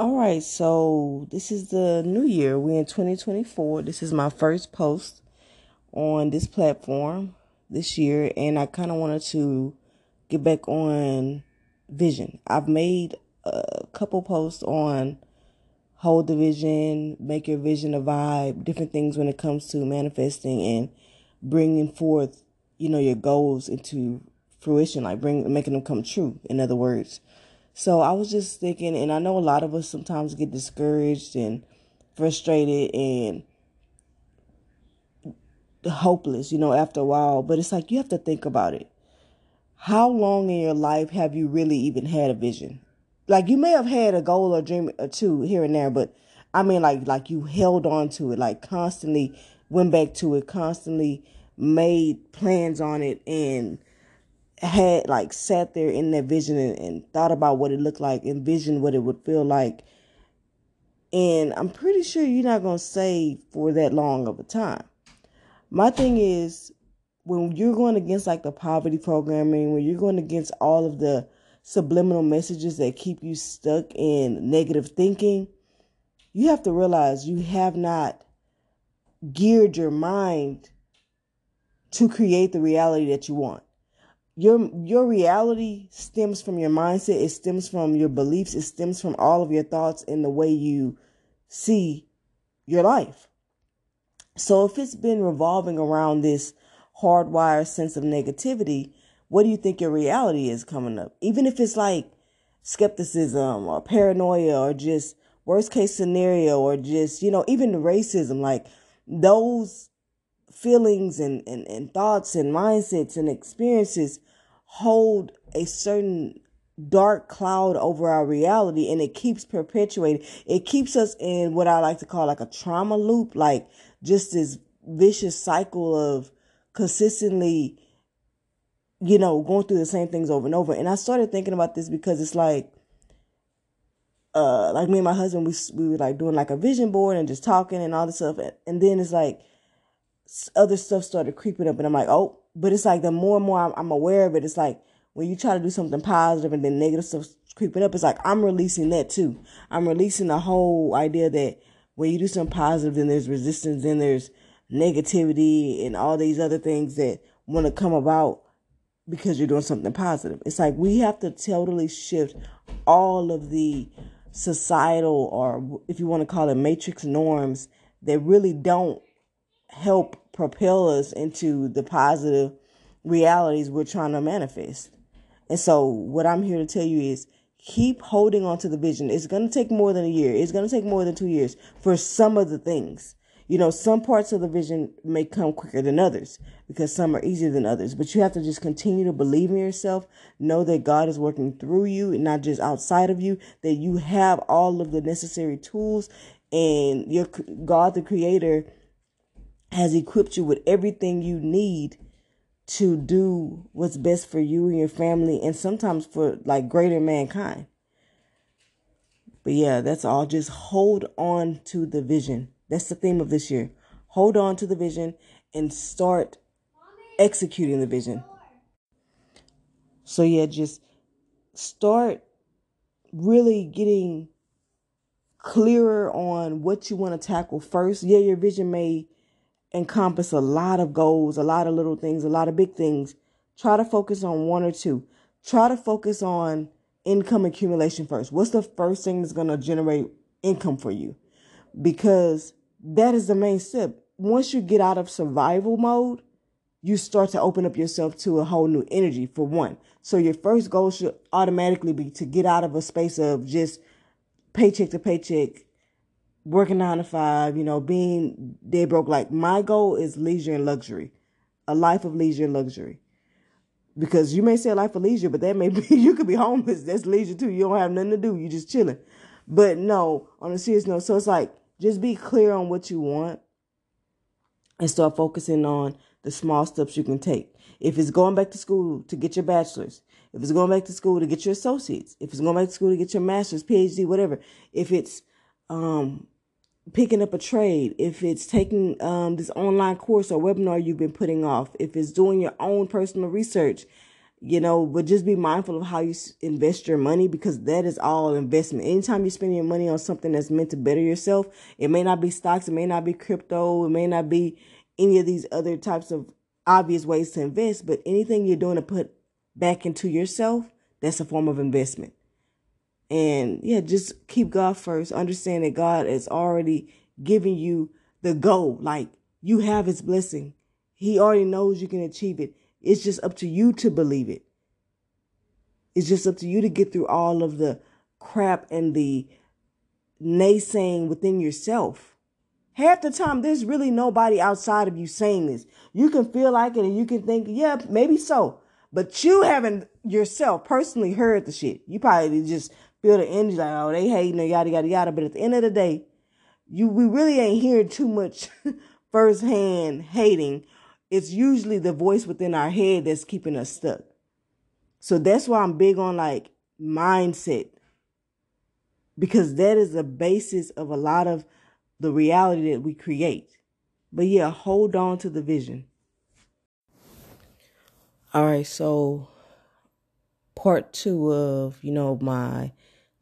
All right, so this is the new year. We're in 2024. This is my first post on this platform this year, and I kind of wanted to get back on vision. I've made a couple posts on hold the vision, make your vision a vibe, different things when it comes to manifesting and bringing forth, you know, your goals into fruition, like bring making them come true. In other words. So I was just thinking, and I know a lot of us sometimes get discouraged and frustrated and hopeless, you know, after a while. But it's like you have to think about it. How long in your life have you really even had a vision? Like you may have had a goal or dream or two here and there, but I mean like like you held on to it, like constantly went back to it, constantly made plans on it and had like sat there in that vision and, and thought about what it looked like, envisioned what it would feel like. And I'm pretty sure you're not going to stay for that long of a time. My thing is, when you're going against like the poverty programming, when you're going against all of the subliminal messages that keep you stuck in negative thinking, you have to realize you have not geared your mind to create the reality that you want your your reality stems from your mindset. It stems from your beliefs. It stems from all of your thoughts and the way you see your life. So if it's been revolving around this hardwired sense of negativity what do you think your reality is coming up? Even if it's like skepticism or paranoia or just worst case scenario or just you know even racism like those feelings and, and, and thoughts and mindsets and experiences hold a certain dark cloud over our reality and it keeps perpetuating. It keeps us in what I like to call like a trauma loop, like just this vicious cycle of consistently, you know, going through the same things over and over. And I started thinking about this because it's like, uh, like me and my husband, we we were like doing like a vision board and just talking and all this stuff, and then it's like other stuff started creeping up, and I'm like, oh, but it's like the more and more I'm, I'm aware of it, it's like when you try to do something positive and then negative stuff creeping up, it's like I'm releasing that too. I'm releasing the whole idea that when you do something positive, then there's resistance, then there's negativity and all these other things that want to come about because you're doing something positive. It's like we have to totally shift all of the societal or if you want to call it matrix norms that really don't help propel us into the positive realities we're trying to manifest. And so, what I'm here to tell you is keep holding on to the vision. It's going to take more than a year, it's going to take more than two years for some of the things. You know, some parts of the vision may come quicker than others because some are easier than others. But you have to just continue to believe in yourself, know that God is working through you and not just outside of you, that you have all of the necessary tools and your God, the creator, has equipped you with everything you need to do what's best for you and your family and sometimes for like greater mankind. But yeah, that's all. Just hold on to the vision. That's the theme of this year. Hold on to the vision and start executing the vision. So yeah, just start really getting clearer on what you want to tackle first. Yeah, your vision may encompass a lot of goals, a lot of little things, a lot of big things. Try to focus on one or two. Try to focus on income accumulation first. What's the first thing that's going to generate income for you? Because that is the main step. Once you get out of survival mode, you start to open up yourself to a whole new energy for one. So your first goal should automatically be to get out of a space of just paycheck to paycheck working nine to five, you know, being dead broke. Like my goal is leisure and luxury, a life of leisure and luxury. Because you may say a life of leisure, but that may be you could be homeless. That's leisure too. You don't have nothing to do. You just chilling. But no, on a serious note, so it's like just be clear on what you want and start focusing on the small steps you can take. If it's going back to school to get your bachelor's, if it's going back to school to get your associates, if it's going back to school to get your master's, PhD, whatever, if it's um, picking up a trade, if it's taking um, this online course or webinar you've been putting off, if it's doing your own personal research, you know, but just be mindful of how you invest your money because that is all investment. Anytime you spend your money on something that's meant to better yourself, it may not be stocks, it may not be crypto, it may not be any of these other types of obvious ways to invest, but anything you're doing to put back into yourself, that's a form of investment. And yeah, just keep God first. Understand that God is already giving you the goal. Like you have his blessing. He already knows you can achieve it. It's just up to you to believe it. It's just up to you to get through all of the crap and the naysaying within yourself. Half the time, there's really nobody outside of you saying this. You can feel like it and you can think, yeah, maybe so. But you haven't yourself personally heard the shit. You probably just feel the energy like, oh, they hating or yada, yada, yada. But at the end of the day, you we really ain't hearing too much firsthand hating it's usually the voice within our head that's keeping us stuck. So that's why I'm big on like mindset because that is the basis of a lot of the reality that we create. But yeah, hold on to the vision. All right, so part two of, you know, my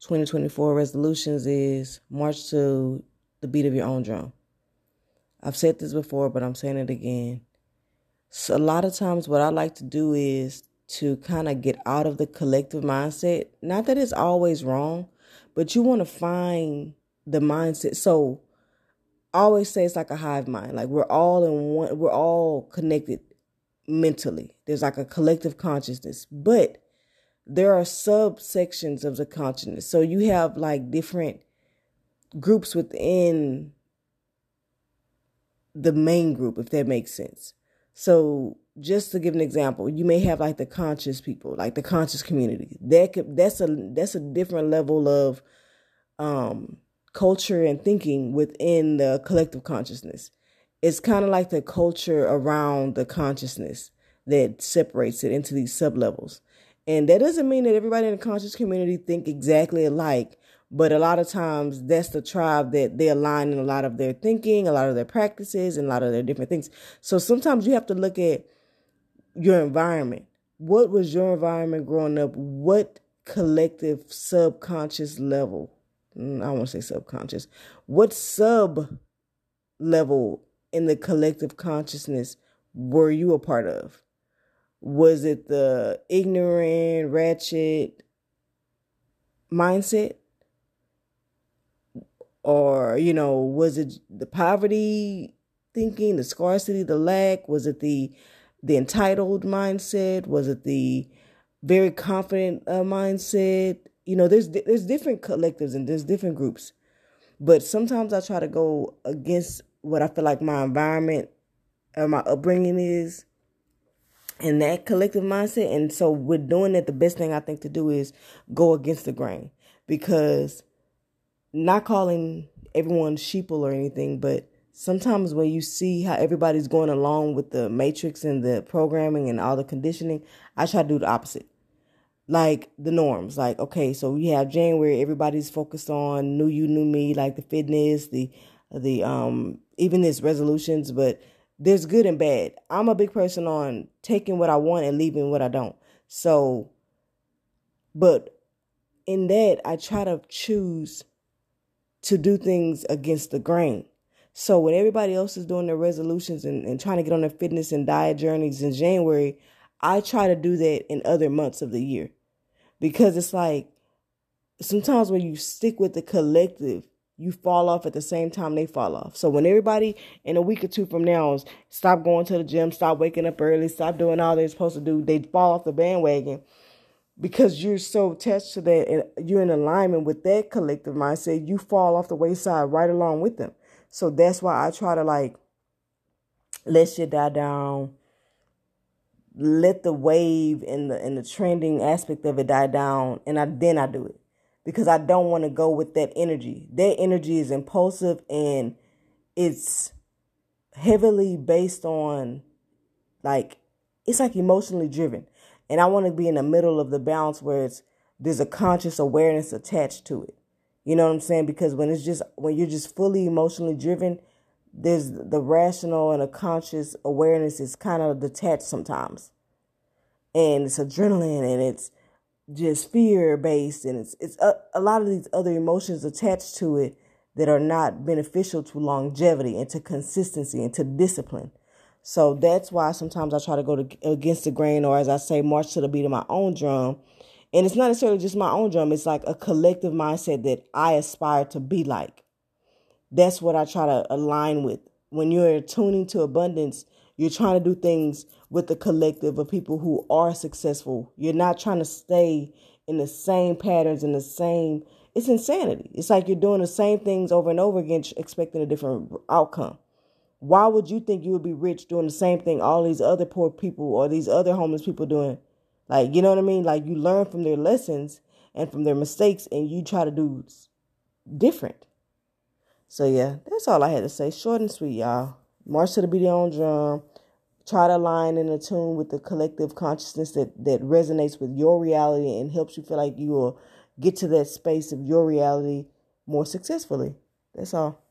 2024 resolutions is march to the beat of your own drum. I've said this before, but I'm saying it again. So a lot of times what I like to do is to kind of get out of the collective mindset. Not that it's always wrong, but you want to find the mindset. So I always say it's like a hive mind. Like we're all in one we're all connected mentally. There's like a collective consciousness. But there are subsections of the consciousness. So you have like different groups within the main group, if that makes sense. So just to give an example, you may have like the conscious people, like the conscious community. That could that's a that's a different level of um culture and thinking within the collective consciousness. It's kind of like the culture around the consciousness that separates it into these sub levels. And that doesn't mean that everybody in the conscious community think exactly alike, but a lot of times that's the tribe that they align in a lot of their thinking, a lot of their practices, and a lot of their different things. So sometimes you have to look at your environment. What was your environment growing up? What collective subconscious level? Mm, I to say subconscious. What sub level in the collective consciousness were you a part of? Was it the ignorant, ratchet mindset? or you know was it the poverty thinking the scarcity the lack? Was it the the entitled mindset? Was it the very confident uh, mindset? You know there's there's different collectives and there's different groups. But sometimes i try to go against what i feel like my environment or my upbringing is and that collective mindset and so with doing that the best thing i think to do is go against the grain because not calling everyone sheeple or anything, but sometimes when you see how everybody's going along with the matrix and the programming and all the conditioning, I try to do the opposite. Like the norms, like okay, so we have January, everybody's focused on new you, new me, like the fitness, the the um even this resolutions, but there's good and bad. I'm a big person on taking what I want and leaving what I don't. So, but in that, I try to choose to do things against the grain. So when everybody else is doing their resolutions and, and trying to get on their fitness and diet journeys in January, I try to do that in other months of the year. Because it's like sometimes when you stick with the collective, you fall off at the same time they fall off. So when everybody in a week or two from now is stop going to the gym, stop waking up early, stop doing all they're supposed to do, they fall off the bandwagon because you're so attached to that and you're in alignment with that collective mindset, you fall off the wayside right along with them. So that's why I try to like let shit die down, let the wave and the and the trending aspect of it die down, and I then I do it because I don't want to go with that energy. That energy is impulsive and it's heavily based on like it's like emotionally driven. And I want to be in the middle of the balance where it's there's a conscious awareness attached to it. You know what I'm saying? Because when it's just when you're just fully emotionally driven, there's the rational and a conscious awareness is kind of detached sometimes. and it's adrenaline and it's just fear based and it's it's a, a lot of these other emotions attached to it that are not beneficial to longevity and to consistency and to discipline. So that's why sometimes I try to go to, against the grain, or as I say, march to the beat of my own drum. And it's not necessarily just my own drum, it's like a collective mindset that I aspire to be like. That's what I try to align with. When you're tuning to abundance, you're trying to do things with the collective of people who are successful. You're not trying to stay in the same patterns and the same. It's insanity. It's like you're doing the same things over and over again, expecting a different outcome. Why would you think you would be rich doing the same thing all these other poor people or these other homeless people doing? Like, you know what I mean? Like, you learn from their lessons and from their mistakes and you try to do different. So, yeah, that's all I had to say. Short and sweet, y'all. March to the beat on drum. Try to align and attune with the collective consciousness that, that resonates with your reality and helps you feel like you will get to that space of your reality more successfully. That's all.